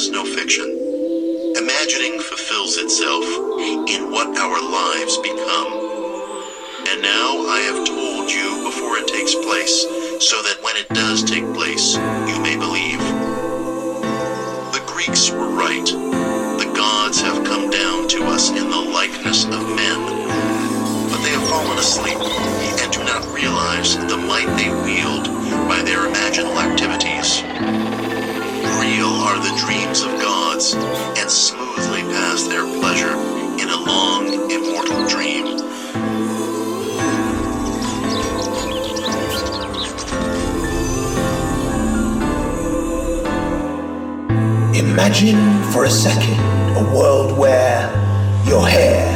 is no fiction. Imagining fulfills itself in what our lives become. And now I have told you before it takes place, so that when it does take place, you may believe. The Greeks were right. The gods have come down to us in the likeness of men. But they have fallen asleep and do not realize the might they wield by their imaginal activity. Imagine for a second a world where your hair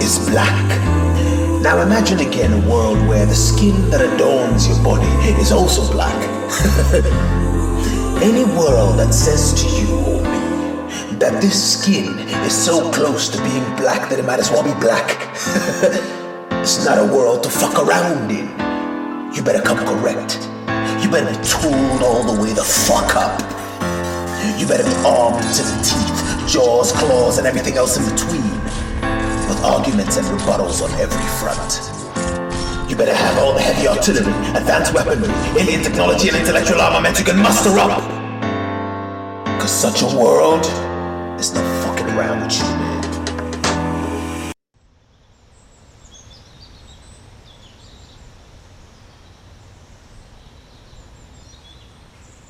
is black. Now imagine again a world where the skin that adorns your body is also black. Any world that says to you or me that this skin is so close to being black that it might as well be black. it's not a world to fuck around in. You better come correct. You better be tooled all the way the fuck up. You better be armed to the teeth, jaws, claws, and everything else in between. With arguments and rebuttals on every front. You better have all the heavy artillery, advanced weaponry, alien technology, and intellectual armament you can muster up. Cause such a world is no fucking around with you, man.